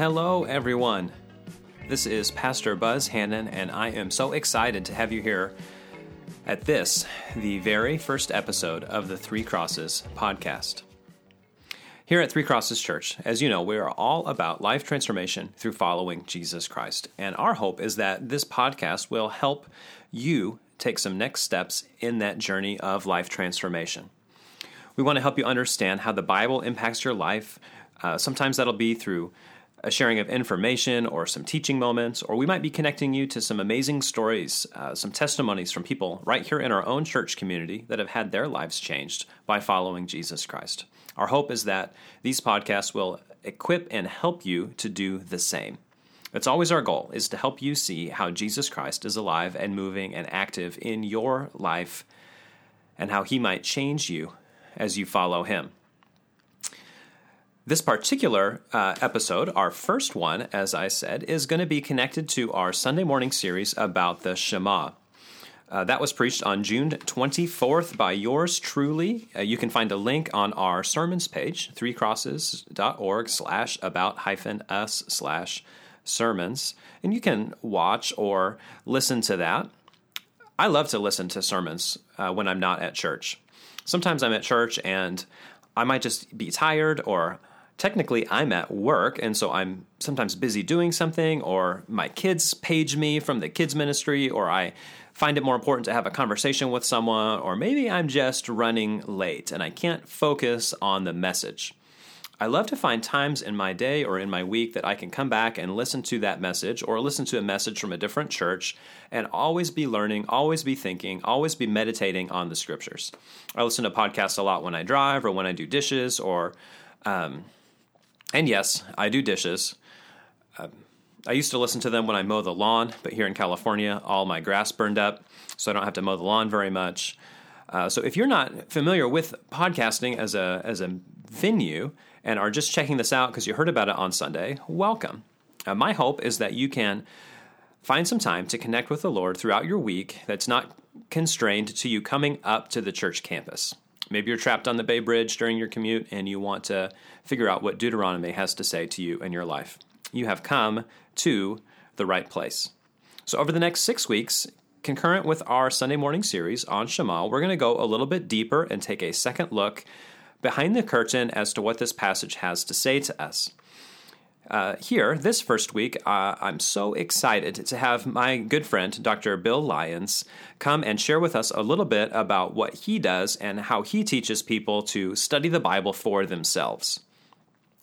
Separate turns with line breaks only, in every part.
Hello, everyone. This is Pastor Buz Hannon, and I am so excited to have you here at this, the very first episode of the Three Crosses podcast. Here at Three Crosses Church, as you know, we are all about life transformation through following Jesus Christ. And our hope is that this podcast will help you take some next steps in that journey of life transformation. We want to help you understand how the Bible impacts your life. Uh, sometimes that'll be through a sharing of information or some teaching moments, or we might be connecting you to some amazing stories, uh, some testimonies from people right here in our own church community that have had their lives changed by following Jesus Christ. Our hope is that these podcasts will equip and help you to do the same. It's always our goal is to help you see how Jesus Christ is alive and moving and active in your life and how he might change you as you follow him. This particular uh, episode, our first one, as I said, is going to be connected to our Sunday morning series about the Shema. Uh, that was preached on June 24th by yours truly. Uh, you can find a link on our sermons page, threecrosses.org slash about hyphen us slash sermons. And you can watch or listen to that. I love to listen to sermons uh, when I'm not at church. Sometimes I'm at church and I might just be tired or technically I'm at work and so I'm sometimes busy doing something or my kids page me from the kids ministry or I find it more important to have a conversation with someone or maybe I'm just running late and I can't focus on the message. I love to find times in my day or in my week that I can come back and listen to that message or listen to a message from a different church and always be learning, always be thinking, always be meditating on the scriptures. I listen to podcasts a lot when I drive or when I do dishes or um, and yes, I do dishes. Um, I used to listen to them when I mow the lawn, but here in California, all my grass burned up, so I don't have to mow the lawn very much. Uh, so if you're not familiar with podcasting as a as a venue and are just checking this out because you heard about it on Sunday, welcome. Uh, my hope is that you can find some time to connect with the Lord throughout your week that's not constrained to you coming up to the church campus. Maybe you're trapped on the Bay Bridge during your commute and you want to figure out what Deuteronomy has to say to you in your life. You have come to the right place. So, over the next six weeks, concurrent with our Sunday morning series on Shema, we're going to go a little bit deeper and take a second look behind the curtain as to what this passage has to say to us. Uh, here, this first week, uh, I'm so excited to have my good friend, Dr. Bill Lyons, come and share with us a little bit about what he does and how he teaches people to study the Bible for themselves.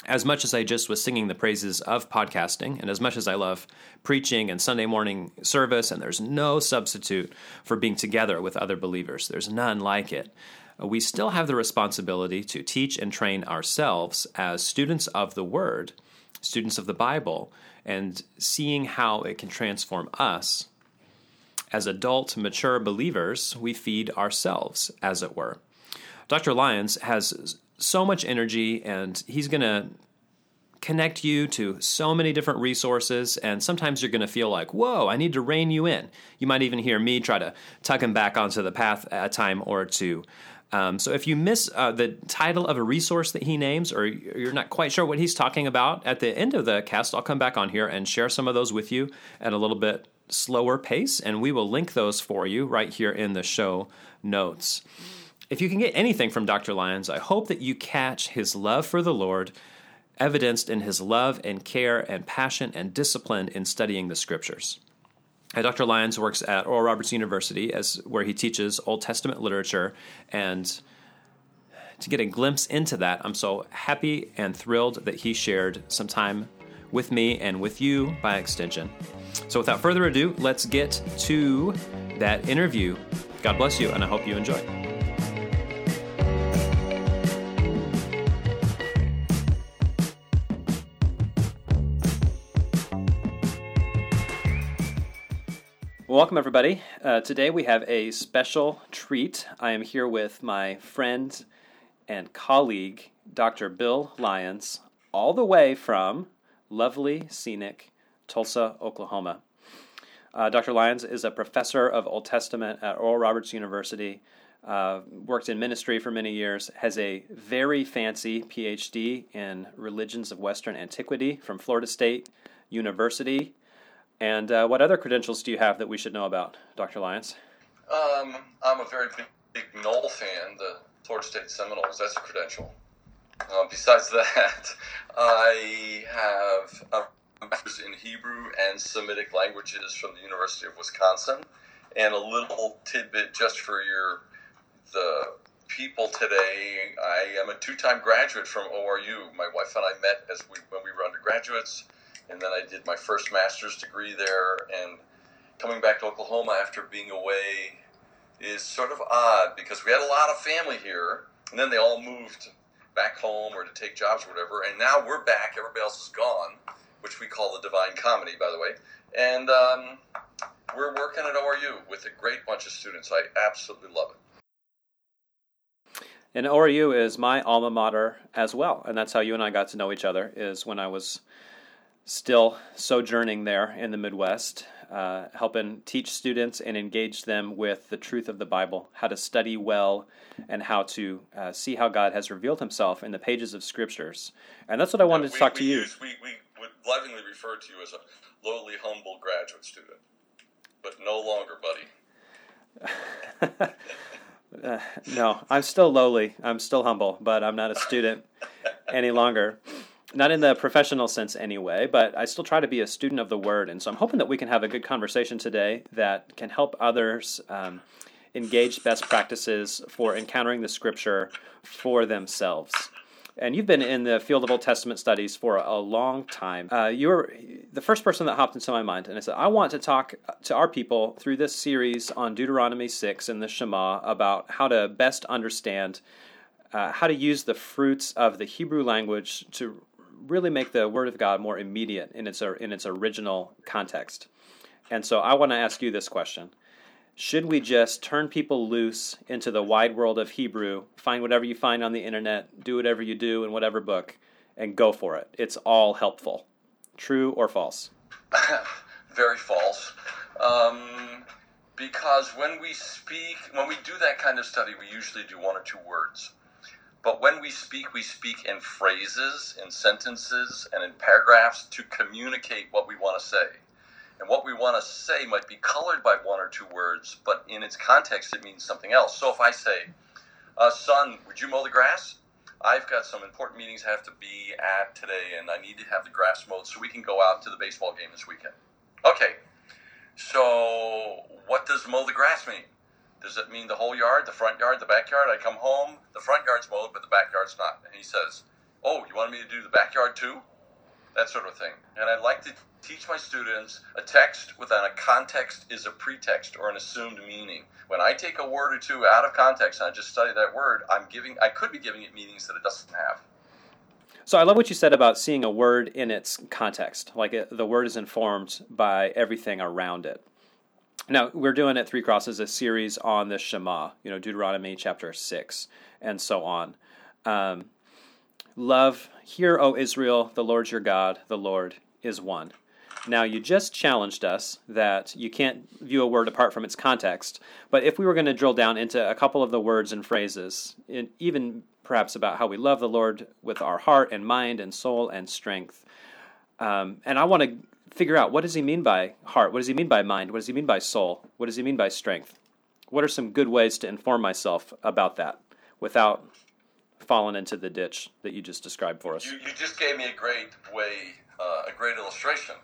As much as I just was singing the praises of podcasting, and as much as I love preaching and Sunday morning service, and there's no substitute for being together with other believers, there's none like it we still have the responsibility to teach and train ourselves as students of the Word students of the Bible and seeing how it can transform us. As adult, mature believers, we feed ourselves, as it were. Dr. Lyons has so much energy, and he's going to connect you to so many different resources. And sometimes you're going to feel like, whoa, I need to rein you in. You might even hear me try to tuck him back onto the path a time or two. Um, so if you miss uh, the title of a resource that he names, or you're not quite sure what he's talking about, at the end of the cast, I'll come back on here and share some of those with you at a little bit slower pace, and we will link those for you right here in the show notes. If you can get anything from Dr. Lyons, I hope that you catch his love for the Lord, evidenced in his love and care and passion and discipline in studying the scriptures. Uh, Dr. Lyons works at Oral Roberts University as where he teaches Old Testament literature and to get a glimpse into that, I'm so happy and thrilled that he shared some time with me and with you by extension. So without further ado, let's get to that interview. God bless you and I hope you enjoy. Welcome, everybody. Uh, today we have a special treat. I am here with my friend and colleague, Dr. Bill Lyons, all the way from lovely, scenic Tulsa, Oklahoma. Uh, Dr. Lyons is a professor of Old Testament at Oral Roberts University, uh, worked in ministry for many years, has a very fancy PhD in religions of Western antiquity from Florida State University. And uh, what other credentials do you have that we should know about, Dr. Lyons?
Um, I'm a very big, big Nole fan, the Florida State Seminoles. That's a credential. Uh, besides that, I have a master's in Hebrew and Semitic languages from the University of Wisconsin, and a little tidbit just for your the people today. I am a two-time graduate from ORU. My wife and I met as we when we were undergraduates, and then I did my first master's degree there. And coming back to Oklahoma after being away is sort of odd because we had a lot of family here, and then they all moved back home or to take jobs or whatever. And now we're back. Everybody else is gone, which we call the Divine Comedy, by the way. And um, we're working at ORU with a great bunch of students. I absolutely love it.
And ORU is my alma mater as well, and that's how you and I got to know each other. Is when I was still sojourning there in the Midwest, uh, helping teach students and engage them with the truth of the Bible, how to study well, and how to uh, see how God has revealed Himself in the pages of Scriptures. And that's what I wanted
we,
to talk to you.
Use, we, we would lovingly refer to you as a lowly, humble graduate student, but no longer,
buddy. uh, no, I'm still lowly. I'm still humble, but I'm not a student any longer not in the professional sense anyway, but I still try to be a student of the word. And so I'm hoping that we can have a good conversation today that can help others um, engage best practices for encountering the scripture for themselves. And you've been in the field of Old Testament studies for a long time. Uh, you're the first person that hopped into my mind, and I said, I want to talk to our people through this series on Deuteronomy 6 and the Shema about how to best understand uh, how to use the fruits of the Hebrew language to really make the Word of God more immediate in its in its original context. And so I want to ask you this question. Should we just turn people loose into the wide world of Hebrew, find whatever you find on the internet, do whatever you do in whatever book, and go for it? It's all helpful. True or false?
Very false. Um, because when we speak, when we do that kind of study, we usually do one or two words. But when we speak, we speak in phrases, in sentences, and in paragraphs to communicate what we want to say. And what we want to say might be colored by one or two words, but in its context, it means something else. So if I say, uh, Son, would you mow the grass? I've got some important meetings I have to be at today, and I need to have the grass mowed so we can go out to the baseball game this weekend. Okay, so what does mow the grass mean? Does it mean the whole yard, the front yard, the backyard? I come home, the front yard's mowed, but the backyard's not. And he says, Oh, you wanted me to do the backyard too? That sort of thing. And I like to teach my students a text without a context is a pretext or an assumed meaning. When I take a word or two out of context and I just study that word, I'm giving I could be giving it meanings that it doesn't have.
So I love what you said about seeing a word in its context. Like it, the word is informed by everything around it. Now we're doing at Three Crosses a series on the Shema, you know, Deuteronomy chapter six, and so on. Um, love, hear, O Israel, the Lord your God, the Lord is one. Now you just challenged us that you can't view a word apart from its context, but if we were going to drill down into a couple of the words and phrases, in, even perhaps about how we love the Lord with our heart and mind and soul and strength, um, and I want to figure out what does he mean by heart? What does he mean by mind? What does he mean by soul? What does he mean by strength? What are some good ways to inform myself about that without falling into the ditch that you just described for us?
You, you just gave me a great way, uh, a great illustration,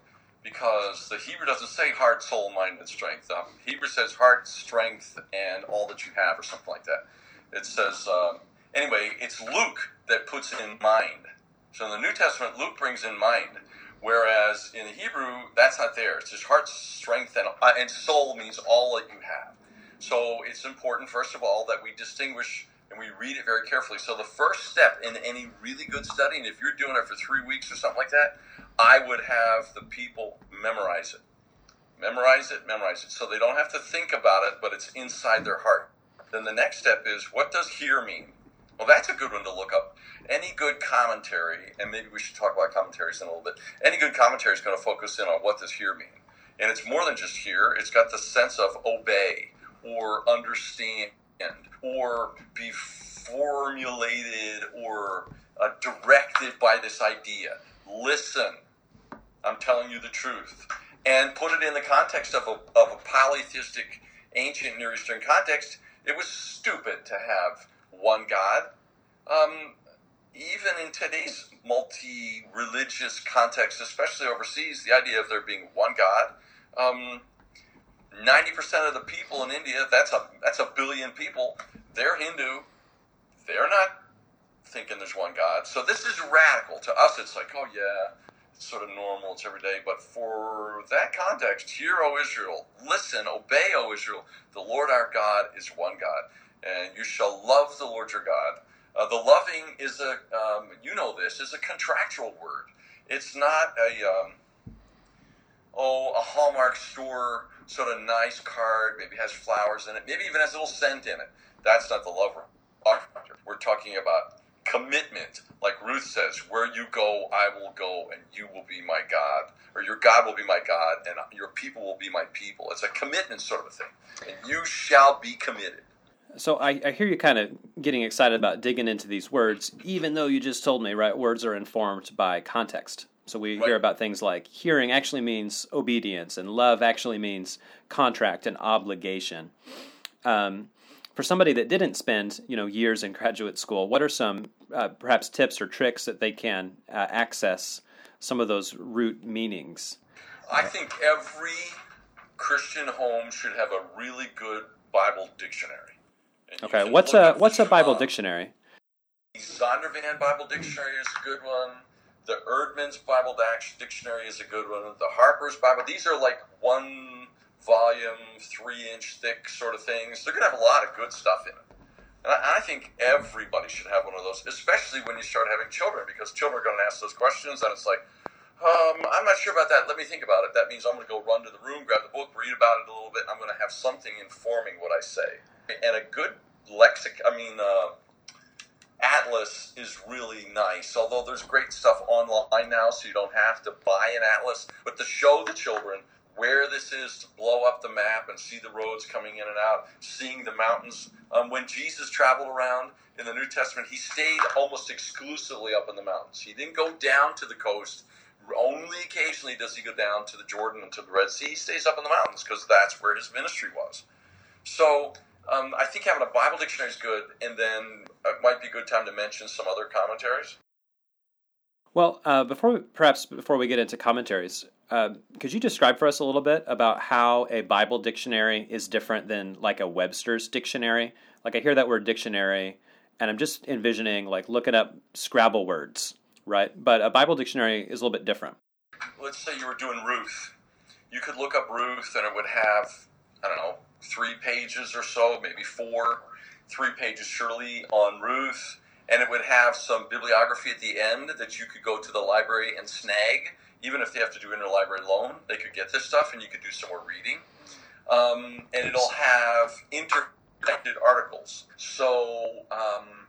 because the Hebrew doesn't say heart, soul, mind, and strength. Um, Hebrew says heart, strength, and all that you have, or something like that. It says, um, anyway, it's Luke that puts in mind. So in the New Testament, Luke brings in mind. Whereas in the Hebrew, that's not there. It's just heart, strength, and, uh, and soul means all that you have. So it's important, first of all, that we distinguish and we read it very carefully. So the first step in any really good study, and if you're doing it for three weeks or something like that, I would have the people memorize it. Memorize it, memorize it. So they don't have to think about it, but it's inside their heart. Then the next step is what does hear mean? Well, that's a good one to look up any good commentary, and maybe we should talk about commentaries in a little bit. Any good commentary is going to focus in on what does hear mean, and it's more than just hear. It's got the sense of obey or understand or be formulated or uh, directed by this idea. Listen, I'm telling you the truth. And put it in the context of a, of a polytheistic ancient Near Eastern context, it was stupid to have one God. Um, even in today's multi religious context, especially overseas, the idea of there being one God. Um, 90% of the people in India, that's a, that's a billion people, they're Hindu. They're not thinking there's one God. So this is radical. To us, it's like, oh, yeah, it's sort of normal, it's every day. But for that context, hear, O Israel, listen, obey, O Israel, the Lord our God is one God. And you shall love the Lord your God. Uh, the loving is a, um, you know this, is a contractual word. It's not a, um, oh, a Hallmark store sort of nice card, maybe has flowers in it, maybe even has a little scent in it. That's not the love we're talking about commitment, like Ruth says, where you go, I will go, and you will be my God, or your God will be my God, and your people will be my people. It's a commitment sort of a thing, and you shall be committed.
So I, I hear you kind of getting excited about digging into these words, even though you just told me, right? Words are informed by context. So we right. hear about things like hearing actually means obedience, and love actually means contract and obligation. Um, for somebody that didn't spend you know years in graduate school, what are some uh, perhaps tips or tricks that they can uh, access some of those root meanings?
I think every Christian home should have a really good Bible dictionary.
Okay, what's a what's a Bible dictionary?
The Zondervan Bible Dictionary is a good one. The Eerdmans Bible Dictionary is a good one. The Harper's Bible. These are like one volume, three inch thick sort of things. They're going to have a lot of good stuff in it. And I, think everybody should have one of those, especially when you start having children, because children are going to ask those questions, and it's like, um, I'm not sure about that. Let me think about it. That means I'm going to go run to the room, grab the book, read about it a little bit, I'm going to have something informing what I say. And a good lexic, I mean, uh, atlas is really nice. Although there's great stuff online now, so you don't have to buy an atlas. But to show the children where this is to blow up the map and see the roads coming in and out, seeing the mountains. Um, when Jesus traveled around in the New Testament, he stayed almost exclusively up in the mountains. He didn't go down to the coast. Only occasionally does he go down to the Jordan and to the Red Sea. He stays up in the mountains because that's where his ministry was. So um, I think having a Bible dictionary is good, and then it might be a good time to mention some other commentaries.
Well, uh, before we, perhaps before we get into commentaries, uh, could you describe for us a little bit about how a Bible dictionary is different than like a Webster's dictionary? Like I hear that word dictionary, and I'm just envisioning like looking up Scrabble words, right? But a Bible dictionary is a little bit different.
Let's say you were doing Ruth. You could look up Ruth, and it would have I don't know three pages or so, maybe four, three pages surely on Ruth, and it would have some bibliography at the end that you could go to the library and snag even if they have to do interlibrary loan, they could get this stuff and you could do some more reading. Um, and it'll have interconnected articles. So um,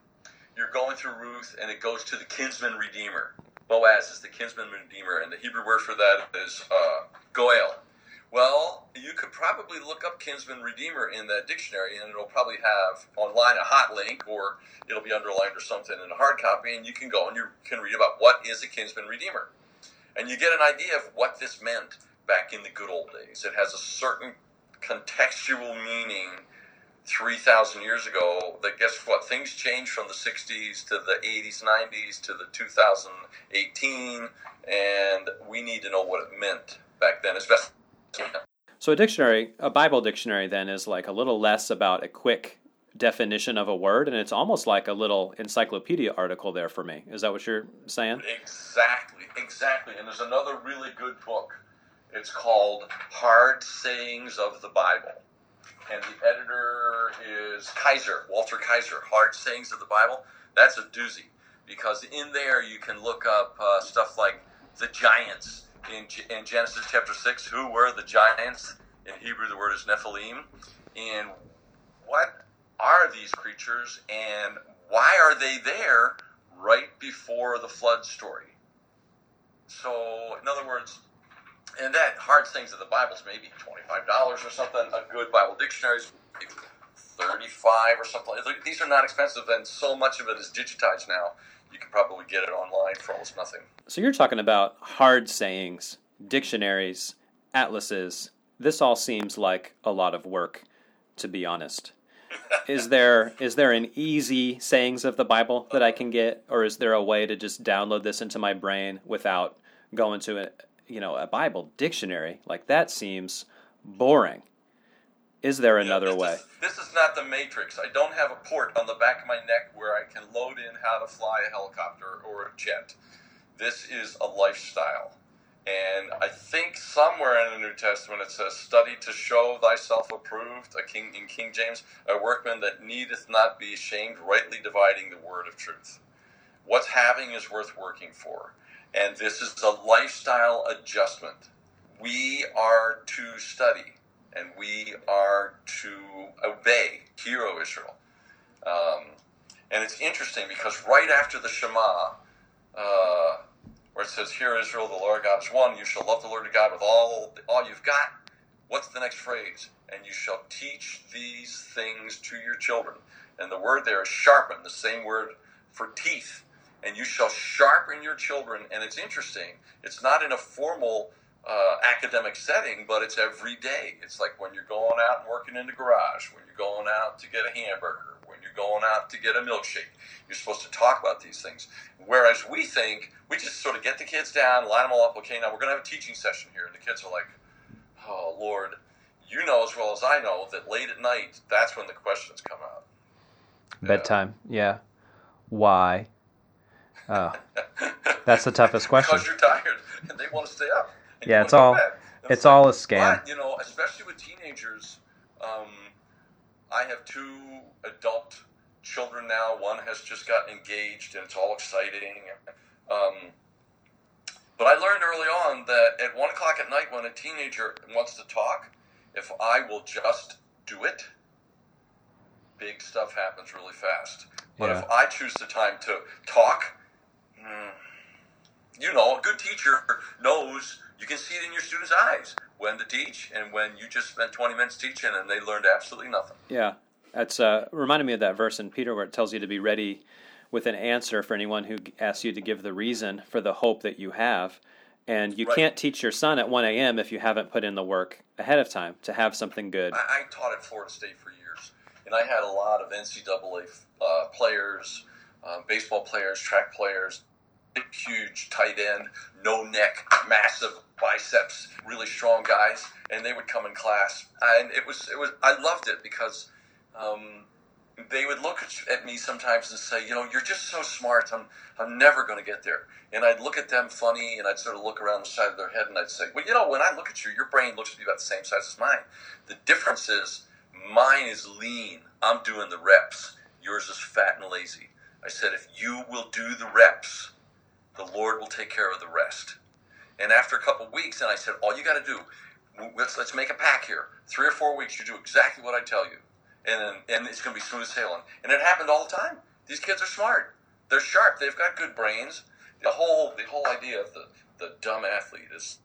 you're going through Ruth and it goes to the kinsman redeemer. Boaz is the kinsman redeemer, and the Hebrew word for that is uh, goel. Well, you could probably look up kinsman redeemer in that dictionary, and it'll probably have online a hot link, or it'll be underlined or something in a hard copy, and you can go and you can read about what is a kinsman redeemer and you get an idea of what this meant back in the good old days. It has a certain contextual meaning 3,000 years ago that guess what? Things changed from the 60s to the 80s, 90s to the 2018, and we need to know what it meant back then best
so a dictionary, a Bible dictionary, then is like a little less about a quick definition of a word, and it's almost like a little encyclopedia article there for me. Is that what you're saying?
Exactly, exactly. And there's another really good book. It's called Hard Sayings of the Bible. And the editor is Kaiser, Walter Kaiser, Hard Sayings of the Bible. That's a doozy because in there you can look up uh, stuff like the giants in, in Genesis chapter 6. Who were the giants? In Hebrew, the word is Nephilim. And what are these creatures and why are they there right before the flood story? So, in other words, and that hard things of the Bible's maybe $25 or something. A good Bible dictionary is 35 five or something. These are not expensive, and so much of it is digitized now. You can probably get it online for almost nothing.
So you're talking about hard sayings, dictionaries, atlases. This all seems like a lot of work, to be honest. is there is there an easy sayings of the Bible that I can get, or is there a way to just download this into my brain without going to a you know a Bible dictionary? Like that seems boring. Is there another
this
way?
Is, this is not the Matrix. I don't have a port on the back of my neck where I can load in how to fly a helicopter or a jet. This is a lifestyle. And I think somewhere in the New Testament it says, Study to show thyself approved, a king in King James, a workman that needeth not be ashamed, rightly dividing the word of truth. What's having is worth working for. And this is a lifestyle adjustment. We are to study and we are to obey. Hear, O Israel. Um, and it's interesting because right after the Shema, uh, where it says, "Hear, Israel, the Lord God is one. You shall love the Lord your God with all all you've got." What's the next phrase? And you shall teach these things to your children. And the word there is sharpen, the same word for teeth. And you shall sharpen your children. And it's interesting. It's not in a formal uh, academic setting, but it's every day. It's like when you're going out and working in the garage, when you're going out to get a hamburger, when you're going out to get a milkshake. You're supposed to talk about these things. Whereas we think we just sort of get the kids down, line them all up. Okay, now we're going to have a teaching session here, and the kids are like, "Oh Lord, you know as well as I know that late at night, that's when the questions come out."
Bedtime, yeah. Why? Oh, that's the toughest question.
because you're tired and they want to stay up.
Yeah, it's all it's, it's all a scam.
You know, especially with teenagers. Um, I have two adult children now. One has just got engaged, and it's all exciting. Um, but I learned early on that at one o'clock at night, when a teenager wants to talk, if I will just do it, big stuff happens really fast. But yeah. if I choose the time to talk, mm, you know, a good teacher knows you can see it in your students' eyes when to teach and when you just spent 20 minutes teaching and they learned absolutely nothing.
Yeah. That's uh, reminded me of that verse in Peter where it tells you to be ready with an answer for anyone who asks you to give the reason for the hope that you have. And you right. can't teach your son at 1 a.m. if you haven't put in the work ahead of time to have something good. I,
I taught at Florida State for years, and I had a lot of NCAA uh, players, uh, baseball players, track players, huge tight end, no neck, massive biceps, really strong guys, and they would come in class, and it was it was I loved it because um, they would look at me sometimes and say, you know, you're just so smart. I'm I'm never going to get there. And I'd look at them funny, and I'd sort of look around the side of their head, and I'd say, well, you know, when I look at you, your brain looks to be about the same size as mine. The difference is mine is lean. I'm doing the reps. Yours is fat and lazy. I said, if you will do the reps, the Lord will take care of the rest. And after a couple weeks, and I said, all you got to do, let's let's make a pack here. Three or four weeks, you do exactly what I tell you, and then, and it's going to be smooth sailing. And it happened all the time. These kids are smart. They're sharp. They've got good brains. The whole the whole idea of the the dumb athlete is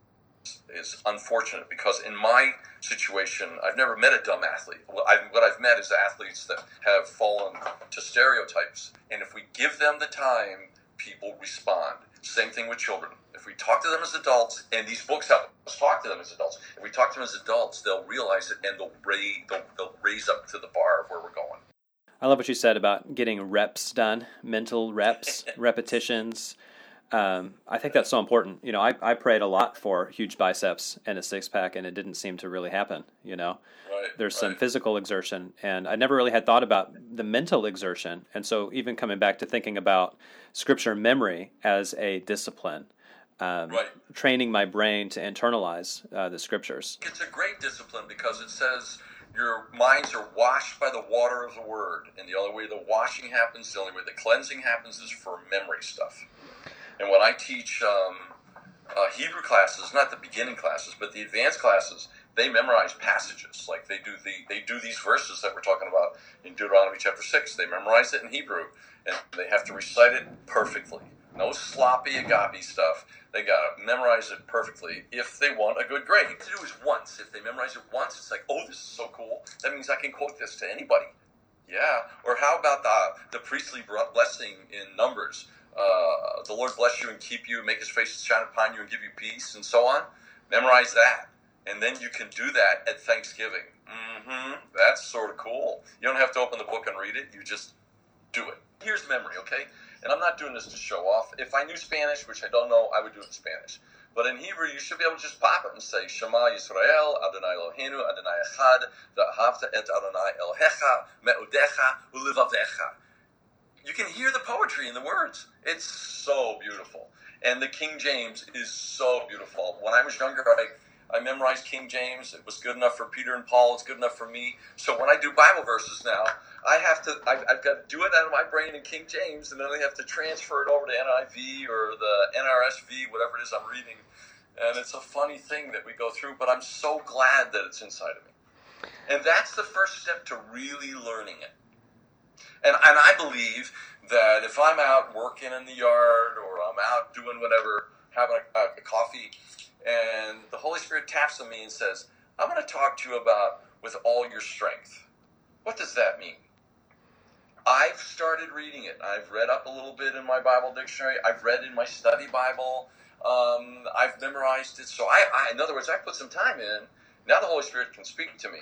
is unfortunate because in my situation, I've never met a dumb athlete. What I've, what I've met is athletes that have fallen to stereotypes, and if we give them the time, people respond. Same thing with children. If we talk to them as adults, and these books help us talk to them as adults, if we talk to them as adults, they'll realize it and they'll raise, they'll, they'll raise up to the bar of where we're going.
I love what you said about getting reps done, mental reps, repetitions. Um, I think that's so important. You know, I, I prayed a lot for huge biceps and a six pack, and it didn't seem to really happen. You know,
right,
there's
right.
some physical exertion, and I never really had thought about the mental exertion. And so, even coming back to thinking about scripture memory as a discipline, um,
right.
training my brain to internalize uh, the scriptures.
It's a great discipline because it says your minds are washed by the water of the word, and the only way the washing happens, the only way the cleansing happens, is for memory stuff. And when I teach um, uh, Hebrew classes, not the beginning classes, but the advanced classes, they memorize passages. Like they do the they do these verses that we're talking about in Deuteronomy chapter six. They memorize it in Hebrew, and they have to recite it perfectly. No sloppy agape stuff. They gotta memorize it perfectly if they want a good grade. To do is once. If they memorize it once, it's like, oh, this is so cool. That means I can quote this to anybody. Yeah. Or how about the the priestly blessing in Numbers? Uh, the Lord bless you and keep you, make His face shine upon you and give you peace, and so on. Memorize that, and then you can do that at Thanksgiving. Mm-hmm. That's sort of cool. You don't have to open the book and read it. You just do it. Here's memory, okay? And I'm not doing this to show off. If I knew Spanish, which I don't know, I would do it in Spanish. But in Hebrew, you should be able to just pop it and say, Shema Yisrael, Adonai Eloheinu, Adonai Echad, V'ahavta et Adonai Elohecha, Me'udecha, Ulivavecha. You can hear the poetry in the words. It's so beautiful. And the King James is so beautiful. When I was younger, I I memorized King James. It was good enough for Peter and Paul. It's good enough for me. So when I do Bible verses now, I have to. I've, I've, got to do it out of my brain in King James, and then I have to transfer it over to NIV or the NRSV, whatever it is I'm reading. And it's a funny thing that we go through, but I'm so glad that it's inside of me. And that's the first step to really learning it. And, and I believe that if I'm out working in the yard or I'm out doing whatever, having a, a coffee, and the Holy Spirit taps on me and says, I'm going to talk to you about with all your strength. What does that mean? I've started reading it. I've read up a little bit in my Bible dictionary. I've read in my study Bible. Um, I've memorized it. So I, I, in other words, I put some time in. Now the Holy Spirit can speak to me.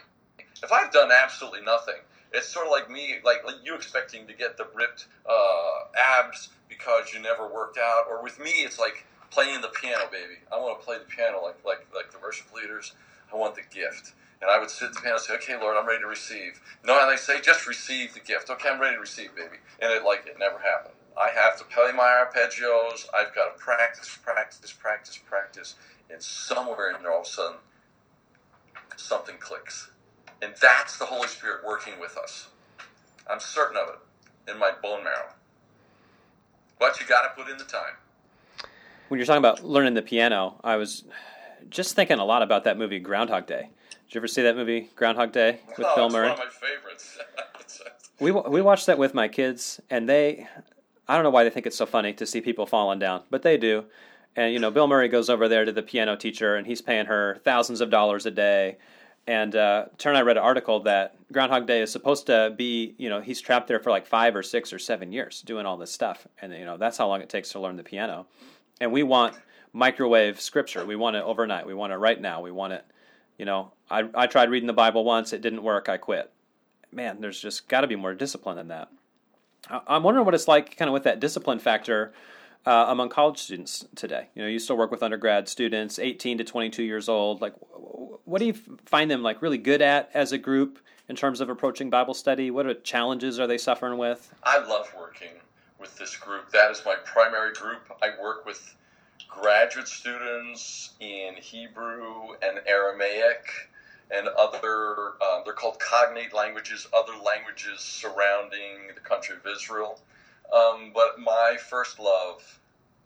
If I've done absolutely nothing, it's sort of like me, like, like you expecting to get the ripped uh, abs because you never worked out, or with me, it's like playing the piano, baby. I want to play the piano like like like the worship leaders. I want the gift. And I would sit at the piano and say, okay, Lord, I'm ready to receive. No, and they say, just receive the gift. Okay, I'm ready to receive, baby. And it like it never happened. I have to play my arpeggios. I've got to practice, practice, practice, practice. And somewhere in there, all of a sudden, something clicks. And that's the Holy Spirit working with us. I'm certain of it in my bone marrow. But you got to put in the time
when you're talking about learning the piano, I was just thinking a lot about that movie Groundhog Day. Did you ever see that movie Groundhog Day with
oh,
Bill Murray?
One of my favorites.
we we watched that with my kids, and they, I don't know why they think it's so funny to see people falling down, but they do. And you know, Bill Murray goes over there to the piano teacher, and he's paying her thousands of dollars a day. And uh, Turn, I read an article that Groundhog Day is supposed to be, you know, he's trapped there for like five or six or seven years doing all this stuff, and you know that's how long it takes to learn the piano and we want microwave scripture. We want it overnight. We want it right now. We want it. You know, I I tried reading the Bible once. It didn't work. I quit. Man, there's just got to be more discipline than that. I'm wondering what it's like, kind of with that discipline factor. Uh, among college students today. You know, you still work with undergrad students, 18 to 22 years old. Like, what do you find them like really good at as a group in terms of approaching Bible study? What are challenges are they suffering with?
I love working with this group. That is my primary group. I work with graduate students in Hebrew and Aramaic and other, uh, they're called cognate languages, other languages surrounding the country of Israel. Um, but my first love,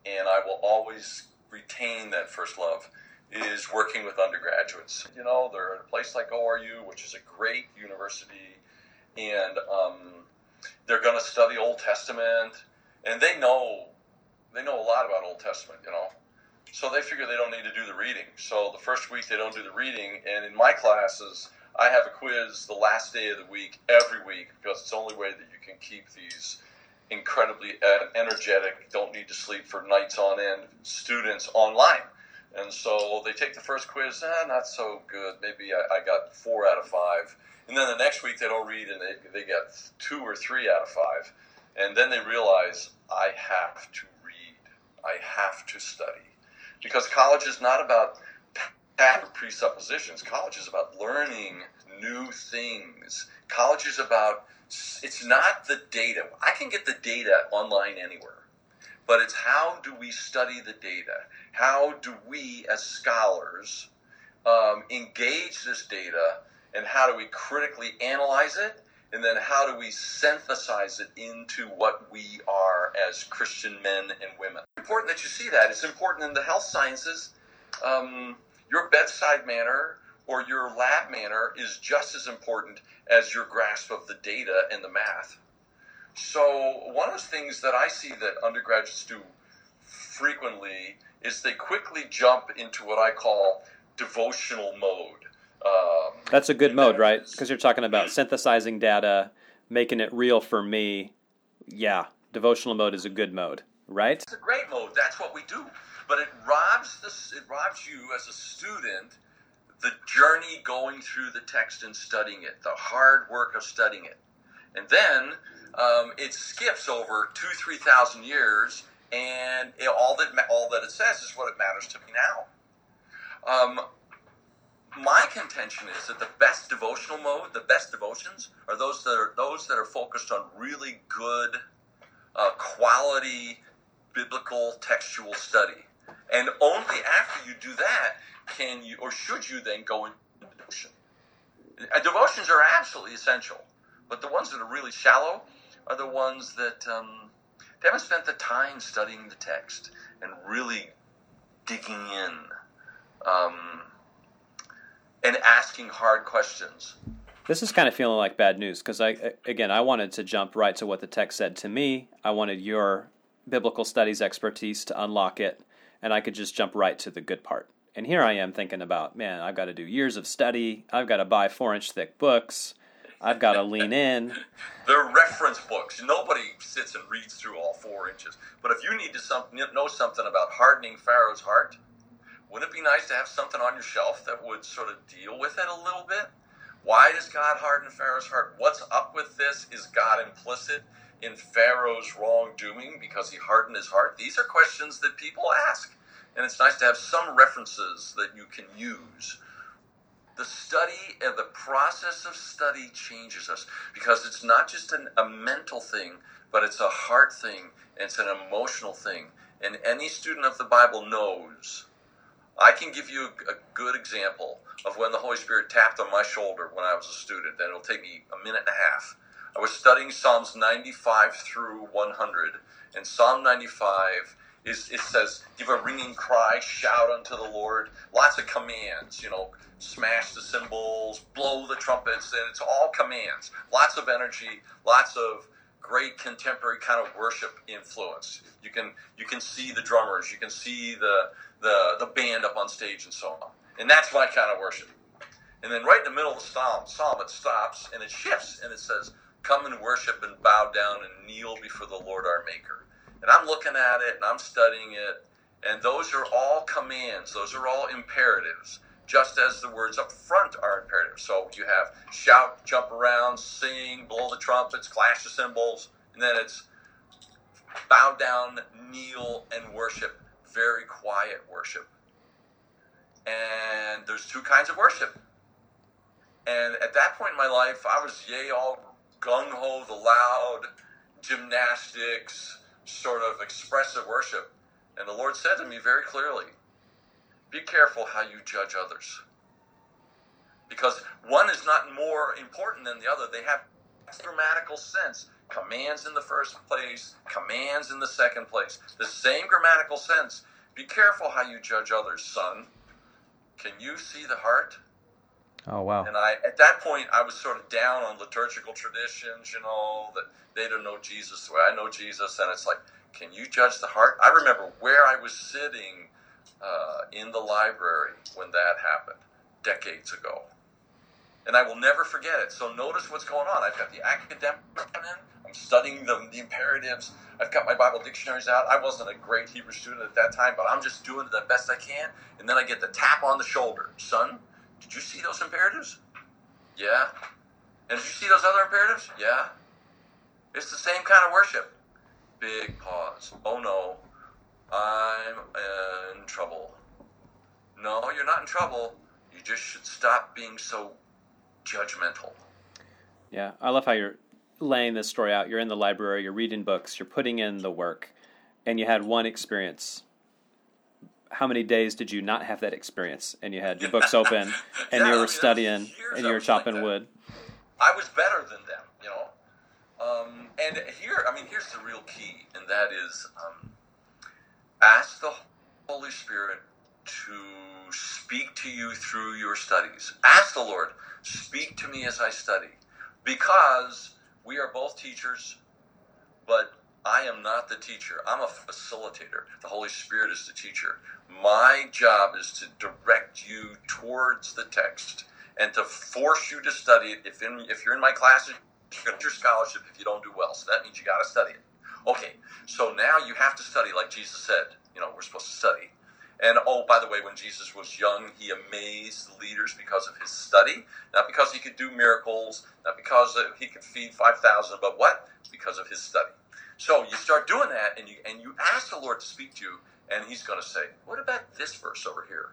and I will always retain that first love, is working with undergraduates. You know, they're at a place like ORU, which is a great university, and um, they're going to study Old Testament, and they know they know a lot about Old Testament, you know. So they figure they don't need to do the reading. So the first week they don't do the reading, and in my classes I have a quiz the last day of the week every week because it's the only way that you can keep these incredibly energetic, don't need to sleep for nights on end students online. And so they take the first quiz, eh, not so good. Maybe I, I got four out of five. And then the next week they don't read and they, they get two or three out of five. And then they realize, I have to read, I have to study. Because college is not about patent presuppositions, college is about learning new things. College is about, it's not the data. I can get the data online anywhere but it's how do we study the data? How do we, as scholars, um, engage this data, and how do we critically analyze it and then how do we synthesize it into what we are as Christian men and women? It's important that you see that. It's important in the health sciences. Um, your bedside manner or your lab manner is just as important as your grasp of the data and the math. So, one of the things that I see that undergraduates do frequently is they quickly jump into what I call devotional mode.
Um, That's a good mode, right? Because you're talking about synthesizing data, making it real for me, yeah, devotional mode is a good mode, right?
It's a great mode. That's what we do. But it robs the, it robs you as a student the journey going through the text and studying it, the hard work of studying it, and then um, it skips over two, three thousand years, and it, all that all that it says is what it matters to me now. Um, my contention is that the best devotional mode, the best devotions, are those that are those that are focused on really good, uh, quality biblical textual study. And only after you do that can you, or should you, then go into devotion. Uh, devotions are absolutely essential, but the ones that are really shallow are the ones that um, they haven't spent the time studying the text and really digging in. Um, and asking hard questions.
This is kind of feeling like bad news because I again I wanted to jump right to what the text said to me. I wanted your biblical studies expertise to unlock it, and I could just jump right to the good part. And here I am thinking about, man, I've got to do years of study. I've got to buy four inch thick books. I've got to lean in.
They're reference books. Nobody sits and reads through all four inches. But if you need to some, know something about hardening Pharaoh's heart, wouldn't it be nice to have something on your shelf that would sort of deal with it a little bit? Why does God harden Pharaoh's heart? What's up with this? Is God implicit in Pharaoh's wrongdoing because he hardened his heart? These are questions that people ask. And it's nice to have some references that you can use. The study and the process of study changes us because it's not just an, a mental thing, but it's a heart thing, and it's an emotional thing. And any student of the Bible knows I can give you a, good example of when the Holy Spirit tapped on my shoulder when I was a student, and it'll take me a minute and a half. I was studying Psalms 95 through 100, and Psalm 95 is it says, "Give a ringing cry, shout unto the Lord." Lots of commands, you know, smash the cymbals, blow the trumpets, and it's all commands. Lots of energy, lots of great contemporary kind of worship influence. You can you can see the drummers, you can see the the, the band up on stage and so on. And that's my kind of worship. And then right in the middle of the psalm, psalm it stops and it shifts and it says, Come and worship and bow down and kneel before the Lord our Maker. And I'm looking at it and I'm studying it, and those are all commands, those are all imperatives, just as the words up front are imperative. So you have shout, jump around, sing, blow the trumpets, clash the cymbals, and then it's bow down, kneel, and worship very quiet worship. And there's two kinds of worship. And at that point in my life, I was yay all gung ho, the loud gymnastics, sort of expressive worship. And the Lord said to me very clearly, Be careful how you judge others. Because one is not more important than the other. They have grammatical sense commands in the first place, commands in the second place. The same grammatical sense. Be careful how you judge others, son. Can you see the heart?
Oh wow!
And I, at that point, I was sort of down on liturgical traditions, you know, that they don't know Jesus the way I know Jesus, and it's like, can you judge the heart? I remember where I was sitting uh, in the library when that happened decades ago, and I will never forget it. So notice what's going on. I've got the academic in, I'm studying the, the imperatives. I've got my Bible dictionaries out. I wasn't a great Hebrew student at that time, but I'm just doing the best I can. And then I get the tap on the shoulder. Son, did you see those imperatives? Yeah. And did you see those other imperatives? Yeah. It's the same kind of worship. Big pause. Oh no, I'm in trouble. No, you're not in trouble. You just should stop being so judgmental.
Yeah, I love how you're laying this story out. You're in the library, you're reading books, you're putting in the work, and you had one experience. How many days did you not have that experience? And you had your books open, and yeah, you were I mean, studying, and you were chopping like wood.
I was better than them, you know. Um, and here, I mean, here's the real key, and that is um, ask the Holy Spirit to speak to you through your studies. Ask the Lord, speak to me as I study. Because we are both teachers, but I am not the teacher. I'm a facilitator. The Holy Spirit is the teacher. My job is to direct you towards the text and to force you to study it. If in, if you're in my classes, you're going to your scholarship if you don't do well. So that means you got to study it. Okay, so now you have to study like Jesus said. You know, we're supposed to study. And oh, by the way, when Jesus was young, he amazed the leaders because of his study, not because he could do miracles, not because he could feed 5,000, but what? Because of his study. So you start doing that, and you and you ask the Lord to speak to you, and He's going to say, "What about this verse over here?"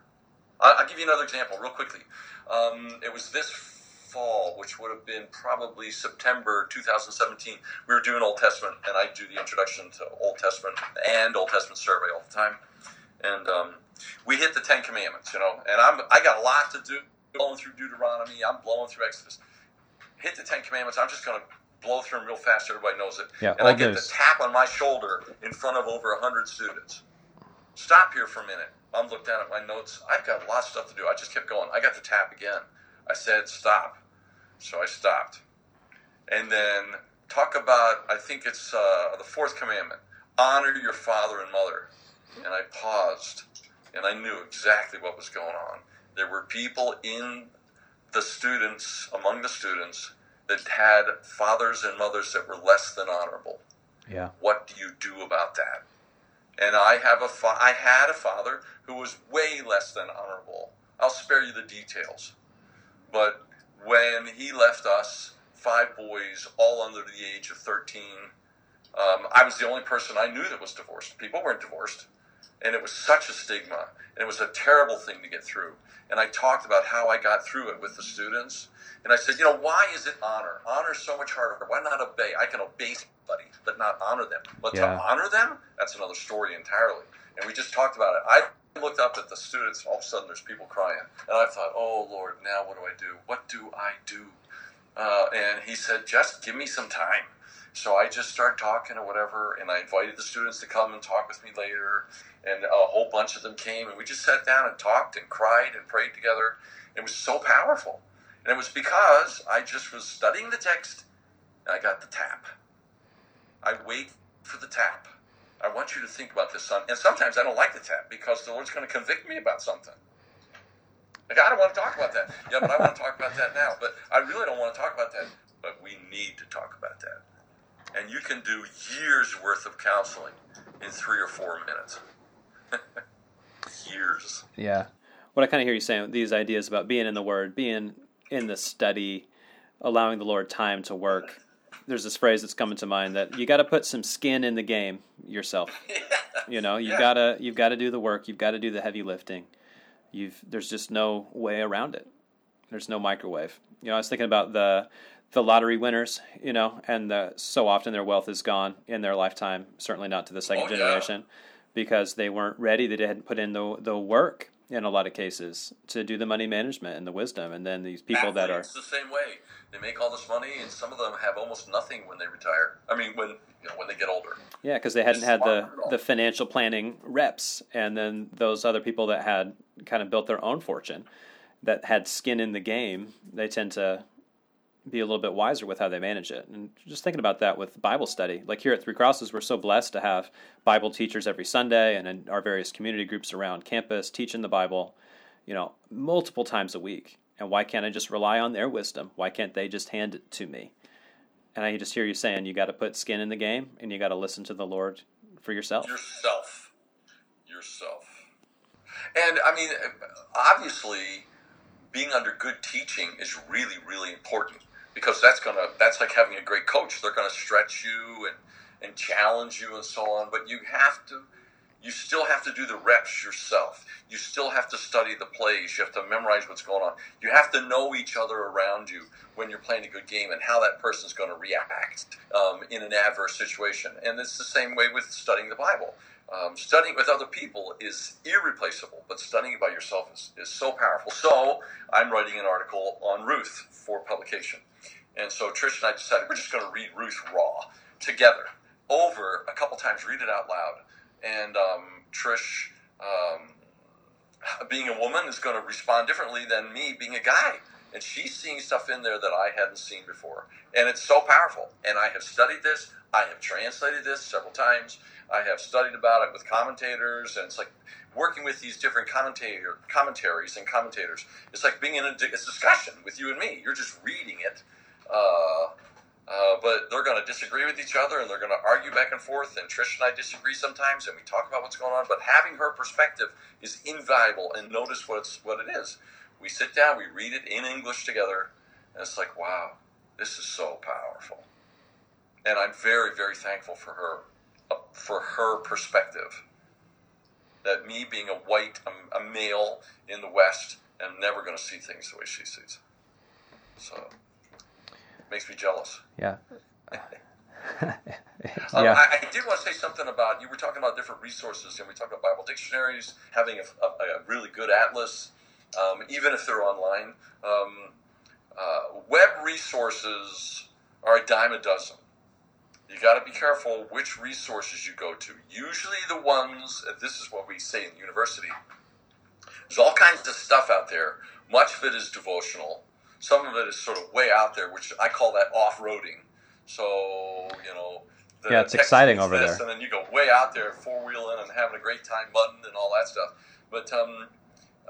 I'll, give you another example, real quickly. Um, it was this fall, which would have been probably September 2017. We were doing Old Testament, and I do the introduction to Old Testament and Old Testament survey all the time and um, we hit the Ten Commandments, you know. And I'm I got a lot to do, blowing through Deuteronomy. I'm blowing through Exodus. Hit the Ten Commandments. I'm just going to blow through them real fast. Everybody knows it.
Yeah,
and I get the tap on my shoulder in front of over hundred students. Stop here for a minute. I'm looking down at my notes. I've got a lot of stuff to do. I just kept going. I got the tap again. I said stop, so I stopped. And then talk about. I think it's uh, the fourth commandment: honor your father and mother and I paused and I knew exactly what was going on. There were people in the students, among the students, that had fathers and mothers that were less than honorable.
Yeah.
What do you do about that? And I have a fa- I had a father who was way less than honorable. I'll spare you the details. But when he left us, five boys, all under the age of 13, um, I was the only person I knew that was divorced. People weren't divorced. And it was such a stigma and it was a terrible thing to get through. And i talked about how i got through it with the students. And i said you know why is it honor? Honor is so much harder. Why not obey? I can obey somebody but not honor them. But yeah. to honor them? That's another story entirely. And we just talked about it. I looked up at the students all of a sudden there's people crying and i thought oh lord now what do i do what do i do uh, and he said just give me some time so I just started talking or whatever, and I invited the students to come and talk with me later and a whole bunch of them came, and we just sat down and talked and cried and prayed together. It was so powerful, and it was because I just was studying the text, and I got the tap. I wait for the tap. I want you to think about this, son. And sometimes I don't like the tap because the Lord's going to convict me about something. Like, I don't want to talk about that. Yeah, but I want to talk about that now. But I really don't want to talk about that. But we need to talk about that. And you can do years worth of counseling in three or four minutes. Years.
Yeah. What I kind of hear you saying, these ideas about being in the Word, being in the study, allowing the Lord time to work. There's this phrase that's coming to mind that you got to put some skin in the game yourself. You know, you've yeah. got to you've got to do the work. You've got to do the heavy lifting. You've there's just no way around it. There's no microwave. You know, I was thinking about the the lottery winners, you know, and the, so often their wealth is gone in their lifetime. Certainly not to the second oh, generation. Yeah because they weren't ready. They didn't put in the the work in a lot of cases to do the money management and the wisdom. And then these people
Athletes
that are it's
the same way. They make all this money, and some of them have almost nothing when they retire. I mean, when you know, when they get older.
Yeah, because they hadn't had the the financial planning reps, and then those other people that had kind of built their own fortune, that had skin in the game, they tend to be a little bit wiser with how they manage it. And just thinking about that with Bible study, like here at Three Crosses, we're so blessed to have Bible teachers every Sunday and in our various community groups around campus teaching the Bible, you know, multiple times a week. And why can't I just rely on their wisdom? Why can't they just hand it to me? And I just hear you saying you got to put skin in the game and you got to listen to the Lord for yourself.
Yourself. Yourself. And I mean, obviously, being under good teaching is really, really important because that's gonna that's like having a great coach. They're gonna stretch you and and challenge you and so on. But you have to you still have to do the reps yourself. You still have to study the plays. You have to memorize what's going on. You have to know each other around you when you're playing a good game and how that person's going to react um, in an adverse situation. And it's the same way with studying the Bible. Um, studying with other people is irreplaceable, but studying by yourself is, is so powerful. So I'm writing an article on Ruth for publication. And so Trish and I decided we're just going to read Ruth Raw together over a couple times, read it out loud. And um, Trish, um, being a woman, is going to respond differently than me being a guy. And she's seeing stuff in there that I hadn't seen before. And it's so powerful. And I have studied this, I have translated this several times. I have studied about it with commentators, and it's like working with these different commentator commentaries and commentators. It's like being in a, a discussion with you and me. You're just reading it uh, Uh, but they're going to disagree with each other and they're going to argue back and forth. And Trish and I disagree sometimes, and we talk about what's going on. But having her perspective is invaluable. And notice what it's what it is. We sit down, we read it in English together, and it's like, wow, this is so powerful. And I'm very, very thankful for her, for her perspective. That me being a white, a, a male in the West, am never going to see things the way she sees. So makes me jealous.
Yeah.
Um, yeah. I, I, did want to say something about you were talking about different resources, and we talked about Bible dictionaries, having a, a, a really good atlas, um, even if they're online. Um, uh, web resources are a dime a dozen. You got to be careful which resources you go to. Usually, the ones, this is what we say in university, there's all kinds of stuff out there. Much of it is devotional. Some of it is sort of way out there, which I call that off roading. So, you know,
yeah, it's exciting over this, there.
And then you go way out there, four wheeling and having a great time, mudding and all that stuff. But um,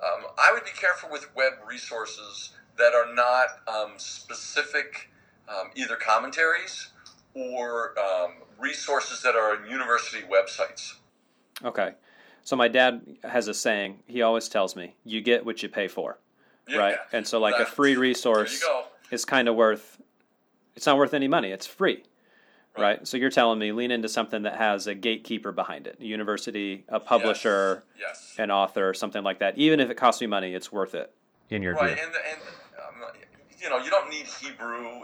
um, I would be careful with web resources that are not um, specific, um, either commentaries or um, resources that are on university websites.
Okay. So my dad has a saying. He always tells me, "You get what you pay for." Yeah, right. And so, like a free resource is kind of worth. It's not worth any money. It's free. Right. right. So you're telling me lean into something that has a gatekeeper behind it, a university, a publisher,
yes. Yes.
an author, something like that. Even if it costs me money, it's worth it. In your
right.
view.
And, and um, you know, you don't need Hebrew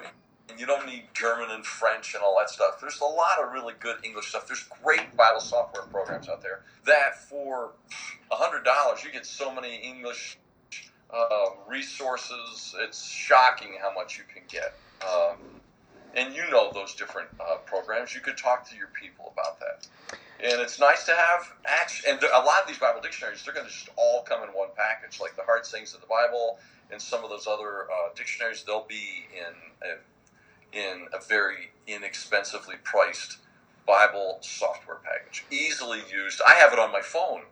and you don't need German and French and all that stuff. There's a lot of really good English stuff. There's great Bible software programs out there that for a hundred dollars you get so many English uh, resources. It's shocking how much you can get. Um, and you know those different uh, programs. You could talk to your people about that. And it's nice to have action. And a lot of these Bible dictionaries, they're going to just all come in one package, like the Hard Sayings of the Bible and some of those other uh, dictionaries. They'll be in a, in a very inexpensively priced Bible software package, easily used. I have it on my phone.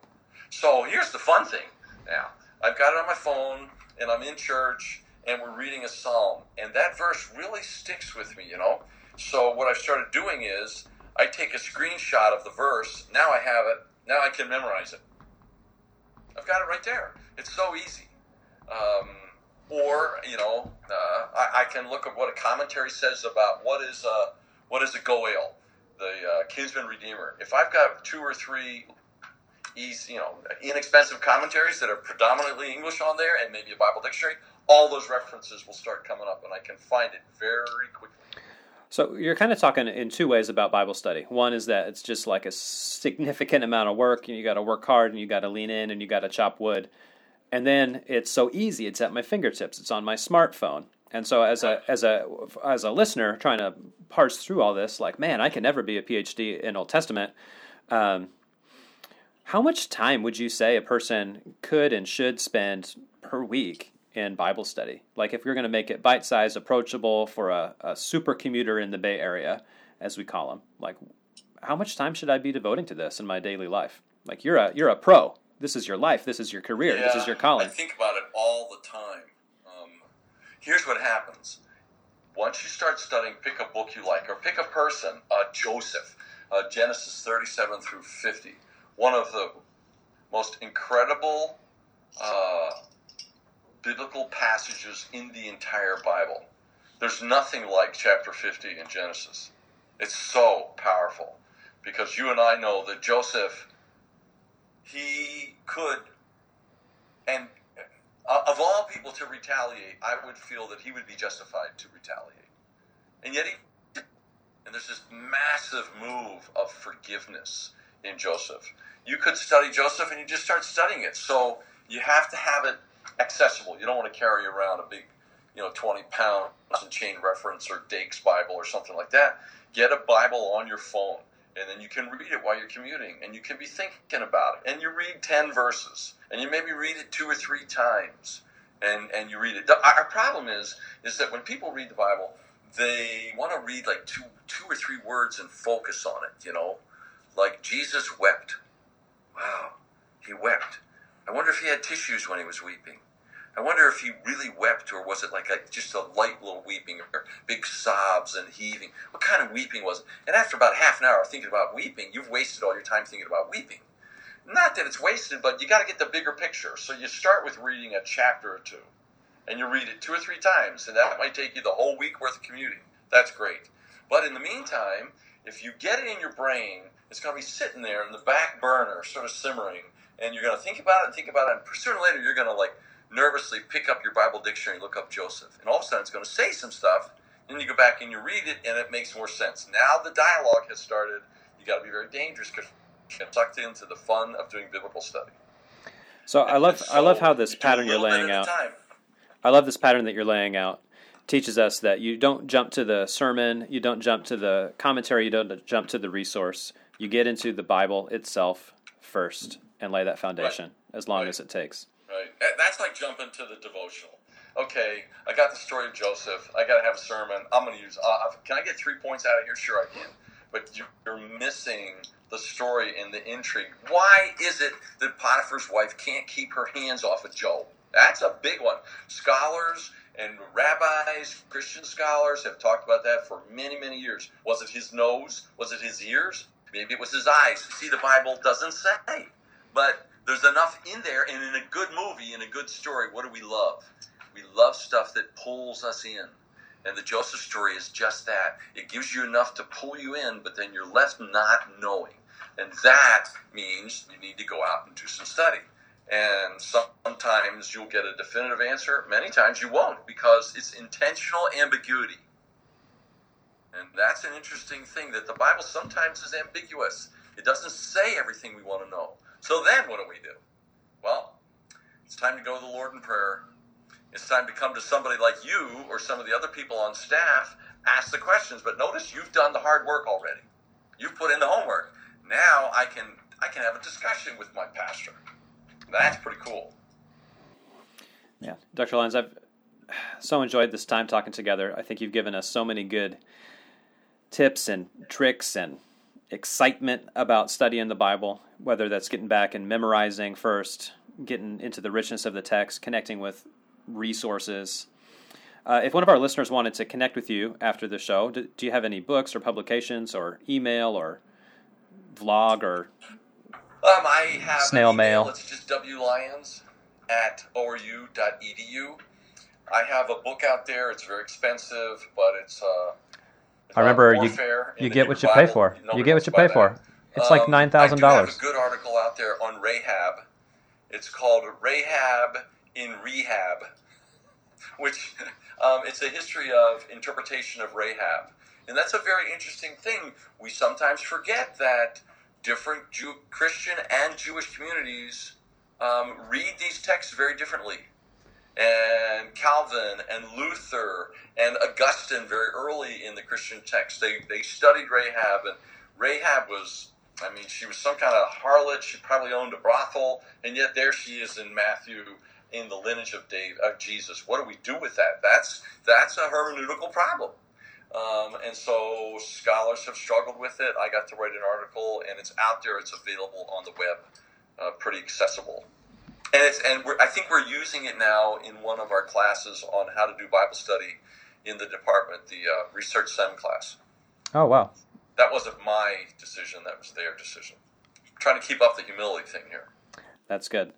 So here's the fun thing. Now I've got it on my phone, and I'm in church, and we're reading a psalm, and that verse really sticks with me, you know. So what I've started doing is I take a screenshot of the verse. Now I have it. Now I can memorize it. I've got it right there. It's so easy. Um, or you know, uh, I, I, can look at what a commentary says about what is a what is a goel, the uh, kinsman redeemer. If I've got two or three easy, you know, inexpensive commentaries that are predominantly English on there, and maybe a Bible dictionary, all those references will start coming up, and I can find it very quickly.
So you're kind of talking in two ways about Bible study. One is that it's just like a significant amount of work, and you got to work hard, and you got to lean in, and you got to chop wood and then it's so easy it's at my fingertips it's on my smartphone and so as a as a as a listener trying to parse through all this like man i can never be a phd in old testament um, how much time would you say a person could and should spend per week in bible study like if you're going to make it bite-sized approachable for a, a super commuter in the bay area as we call them like how much time should i be devoting to this in my daily life like you're a you're a pro this is your life. This is your career. Yeah, this is your calling.
I think about it all the time. Um, here's what happens. Once you start studying, pick a book you like, or pick a person, uh, Joseph, uh, Genesis 37 through 50. One of the most incredible uh, biblical passages in the entire Bible. There's nothing like chapter 50 in Genesis. It's so powerful because you and I know that Joseph he could, and uh, of all people to retaliate, I would feel that he would be justified to retaliate. And yet he and there's this massive move of forgiveness in Joseph. You could study Joseph and you just start studying it. So you have to have it accessible. You don't want to carry around a big, you know, 20 pound chain reference or Dake's Bible or something like that. Get a Bible on your phone and then you can read it while you're commuting and you can be thinking about it and you read 10 verses and you maybe read it two or three times and, and you read it our problem is is that when people read the bible they want to read like two two or three words and focus on it you know like jesus wept wow he wept i wonder if he had tissues when he was weeping I wonder if he really wept, or was it like a, just a light little weeping, or big sobs and heaving? What kind of weeping was it? And after about half an hour thinking about weeping, you've wasted all your time thinking about weeping. Not that it's wasted, but you got to get the bigger picture. So you start with reading a chapter or two, and you read it two or three times, and that might take you the whole week worth of commuting. That's great. But in the meantime, if you get it in your brain, it's going to be sitting there in the back burner, sort of simmering, and you're going to think about it and think about it, and sooner or later you're going to like nervously pick up your Bible dictionary and look up Joseph. And all of a sudden it's going to say some stuff. Then you go back and you read it and it makes more sense. Now the dialogue has started. You got to be very dangerous because you get sucked into the fun of doing biblical study.
So I love so I love how this pattern you're laying out. I love this pattern that you're laying out. Teaches us that you don't jump to the sermon, you don't jump to the commentary, you don't jump to the resource. You get into the Bible itself first and lay that foundation right. as long right. as it takes.
Right. That's like jumping to the devotional. Okay, I got the story of Joseph. I got to have a sermon. I'm going to use. Uh, can I get three points out of here? Sure, I can. But you're missing the story and the intrigue. Why is it that Potiphar's wife can't keep her hands off of Job? That's a big one. Scholars and rabbis, Christian scholars have talked about that for many, many years. Was it his nose? Was it his ears? Maybe it was his eyes. See, the Bible doesn't say. But there's enough in there, and in a good movie, in a good story, what do we love? We love stuff that pulls us in. And the Joseph story is just that. It gives you enough to pull you in, but then you're left not knowing. And that means you need to go out and do some study. And sometimes you'll get a definitive answer, many times you won't, because it's intentional ambiguity. And that's an interesting thing that the Bible sometimes is ambiguous. It doesn't say everything we want to know. So then what do we do? Well, it's time to go to the Lord in prayer. It's time to come to somebody like you or some of the other people on staff, ask the questions. But notice you've done the hard work already. You've put in the homework. Now I can I can have a discussion with my pastor. That's pretty cool.
Yeah, Dr. Lyons, I've so enjoyed this time talking together. I think you've given us so many good tips and tricks and excitement about studying the Bible, whether that's getting back and memorizing first, getting into the richness of the text, connecting with resources. Uh, if one of our listeners wanted to connect with you after the show, do, do, you have any books or publications or email or vlog or
um, I have
snail mail?
It's just wlyons at oru.edu. I have a book out there. It's very expensive, but it's uh,
I remember you you get what you pay for. You get what you pay for. It's like um, nine thousand dollars.
a good article out there on Rahab. It's called Rahab in Rehab, which um, it's a history of interpretation of Rahab, and that's a very interesting thing. We sometimes forget that different Jew, Christian and Jewish communities um, read these texts very differently and Calvin and Luther and Augustine very early in the Christian text. They, they studied Rahab, and Rahab was, I mean, she was some kind of harlot. She probably owned a brothel, and yet there she is in Matthew in the lineage of Dave, of Jesus. What do we do with that? That's that's a hermeneutical problem. Um, and so scholars have struggled with it. I got to write an article, and it's out there. It's available on the web, uh, pretty accessible and it's and I think we're using it now in one of our classes on how to do Bible study in the department, the uh, research sem class.
Oh wow!
That wasn't my decision; that was their decision. I'm trying to keep up the humility thing here.
That's good.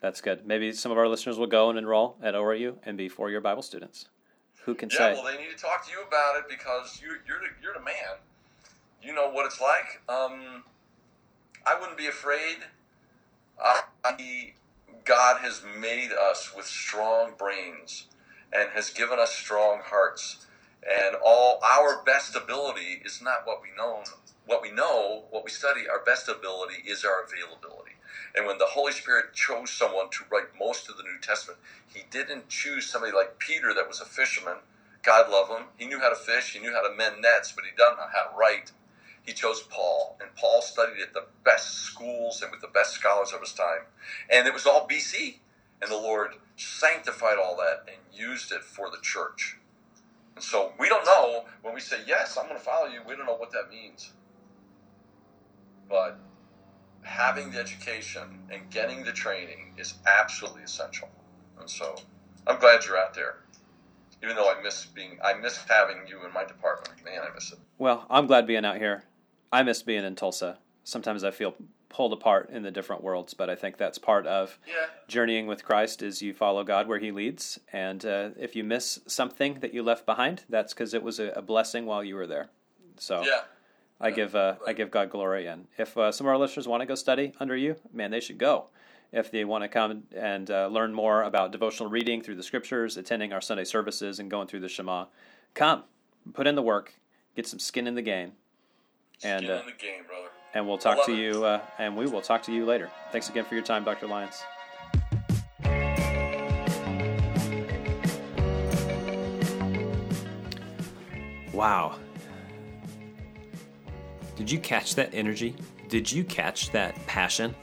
That's good. Maybe some of our listeners will go and enroll at ORU and be four-year Bible students. Who can
yeah,
say?
well, they need to talk to you about it because you, you're the, you're the man. You know what it's like. Um, I wouldn't be afraid. I, God has made us with strong brains and has given us strong hearts. And all our best ability is not what we know. What we know, what we study, our best ability is our availability. And when the Holy Spirit chose someone to write most of the New Testament, He didn't choose somebody like Peter that was a fisherman. God love him. He knew how to fish, he knew how to mend nets, but he doesn't know how to write he chose Paul, and Paul studied at the best schools and with the best scholars of his time. And it was all BC, and the Lord sanctified all that and used it for the church. And so we don't know when we say, Yes, I'm going to follow you, we don't know what that means. But having the education and getting the training is absolutely essential. And so I'm glad you're out there. Even though I miss being, I miss having you in my department. Man, I miss it.
Well, I'm glad being out here. I miss being in Tulsa. Sometimes I feel pulled apart in the different worlds, but I think that's part of
Yeah.
journeying with Christ is you follow God where He leads, and uh, if you miss something that you left behind, that's because it was a, a blessing while you were there. So
Yeah.
I give uh, I give God glory, and if uh, some of our listeners want to go study under you, man, they should go. If they want to come and uh, learn more about devotional reading through the scriptures, attending our Sunday services, and going through the Shema, come, put in the work, get some skin in the game, and
Skin
uh,
in the game, brother.
and we'll talk to
it.
you, uh, and we will talk to you later. Thanks again for your time, Dr. Lyons. Wow. Did you catch that energy? Did you catch that passion?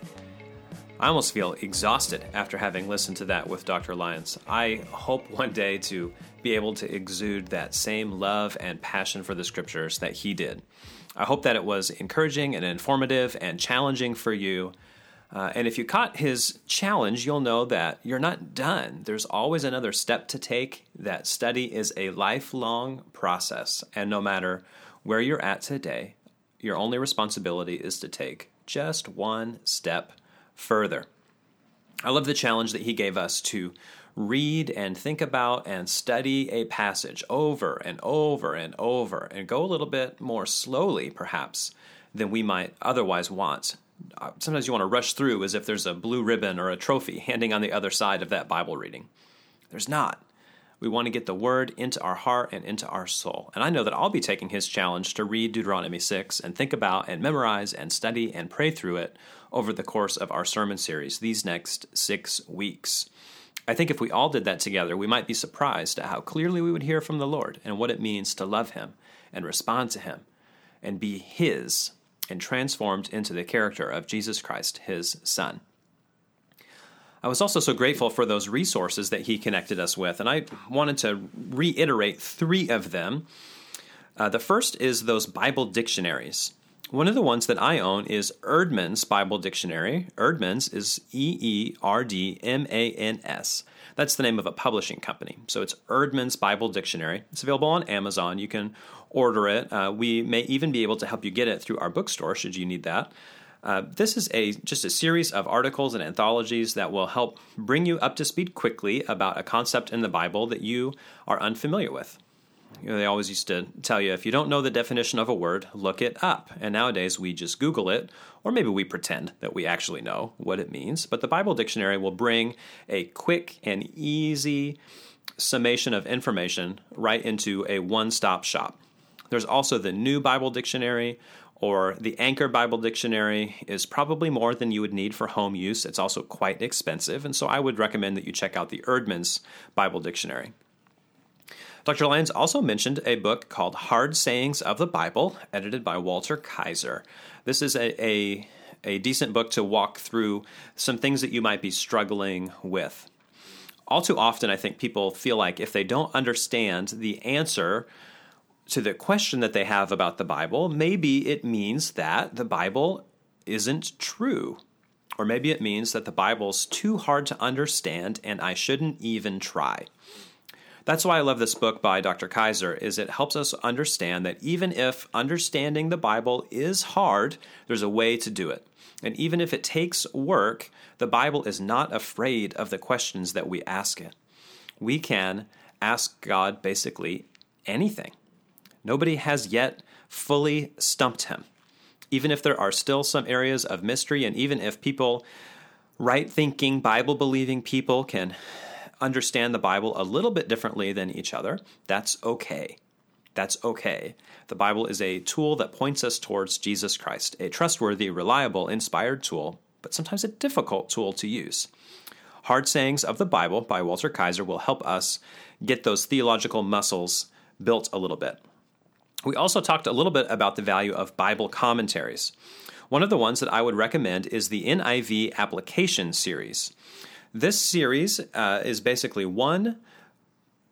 I almost feel exhausted after having listened to that with Dr. Lyons. I hope one day to be able to exude that same love and passion for the scriptures that he did. I hope that it was encouraging and informative and challenging for you. Uh, and if you caught his challenge, you'll know that you're not done. There's always another step to take. That study is a lifelong process. And no matter where you're at today, your only responsibility is to take just one step further. I love the challenge that he gave us to read and think about and study a passage over and over and over and go a little bit more slowly, perhaps, than we might otherwise want. Uh, Sometimes you want to rush through as if there's a blue ribbon or a trophy handing on the other side of that Bible reading. There's not. We want to get the word into our heart and into our soul. And I know that I'll be taking his challenge to read Deuteronomy 6 and think about and memorize and study and pray through it over the course of our sermon series these next six weeks. I think if we all did that together, we might be surprised at how clearly we would hear from the Lord and what it means to love him and respond to him and be his and transformed into the character of Jesus Christ, his son. I was also so grateful for those resources that he connected us with, and I wanted to reiterate three of them. Uh, the first is those Bible dictionaries. One of the ones that I own is Eerdmans Bible Dictionary. Eerdmans is E E R D M A N S. That's the name of a publishing company. So it's Eerdmans Bible Dictionary. It's available on Amazon. You can order it. Uh, we may even be able to help you get it through our bookstore should you need that. Uh, this is a just a series of articles and anthologies that will help bring you up to speed quickly about a concept in the Bible that you are unfamiliar with. You know, they always used to tell you if you don't know the definition of a word, look it up. And nowadays we just Google it, or maybe we pretend that we actually know what it means. But the Bible Dictionary will bring a quick and easy summation of information right into a one stop shop. There's also the New Bible Dictionary, or the Anchor Bible Dictionary is probably more than you would need for home use. It's also quite expensive, and so I would recommend that you check out the Eerdmans Bible Dictionary. Dr. Lyons also mentioned a book called Hard Sayings of the Bible, edited by Walter Kaiser. This is a, a, a decent book to walk through some things that you might be struggling with. All too often, I think people feel like if they don't understand the answer to the question that they have about the Bible, maybe it means that the Bible isn't true. Or maybe it means that the Bible's too hard to understand and I shouldn't even try. That's why I love this book by Dr. Kaiser is it helps us understand that even if understanding the Bible is hard, there's a way to do it. And even if it takes work, the Bible is not afraid of the questions that we ask it. We can ask God basically anything. Nobody has yet fully stumped him. Even if there are still some areas of mystery, and even if people, right thinking, Bible believing people, can understand the Bible a little bit differently than each other, that's okay. That's okay. The Bible is a tool that points us towards Jesus Christ, a trustworthy, reliable, inspired tool, but sometimes a difficult tool to use. Hard Sayings of the Bible by Walter Kaiser will help us get those theological muscles built a little bit. We also talked a little bit about the value of Bible commentaries. One of the ones that I would recommend is the NIV Application Series. This series uh, is basically one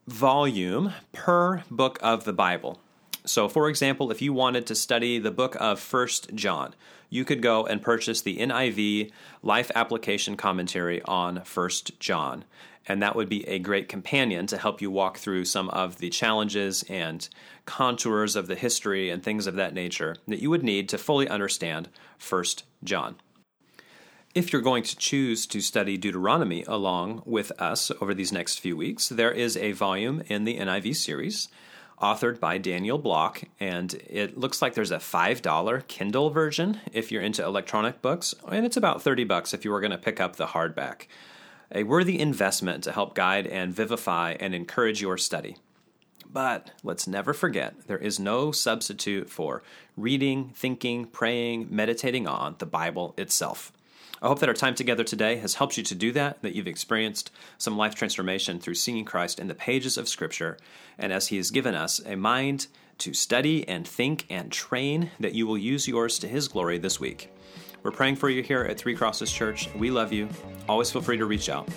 volume per book of the Bible. So, for example, if you wanted to study the book of First John, you could go and purchase the NIV Life Application Commentary on First John, and that would be a great companion to help you walk through some of the challenges and contours of the history and things of that nature that you would need to fully understand First John. If you're going to choose to study Deuteronomy along with us over these next few weeks, there is a volume in the NIV series authored by Daniel Block, and it looks like there's a $5 Kindle version if you're into electronic books, and it's about 30 bucks if you were going to pick up the hardback. A worthy investment to help guide and vivify and encourage your study. But let's never forget there is no substitute for reading, thinking, praying, meditating on the Bible itself. I hope that our time together today has helped you to do that, that you've experienced some life transformation through seeing Christ in the pages of Scripture, and as He has given us a mind to study and think and train, that you will use yours to His glory this week. We're praying for you here at Three Crosses Church. We love you. Always feel free to reach out.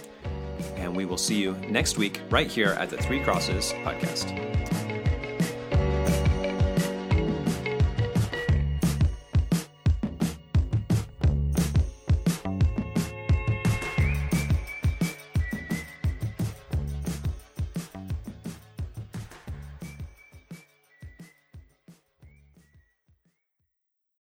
And we will see you next week right here at the Three Crosses podcast.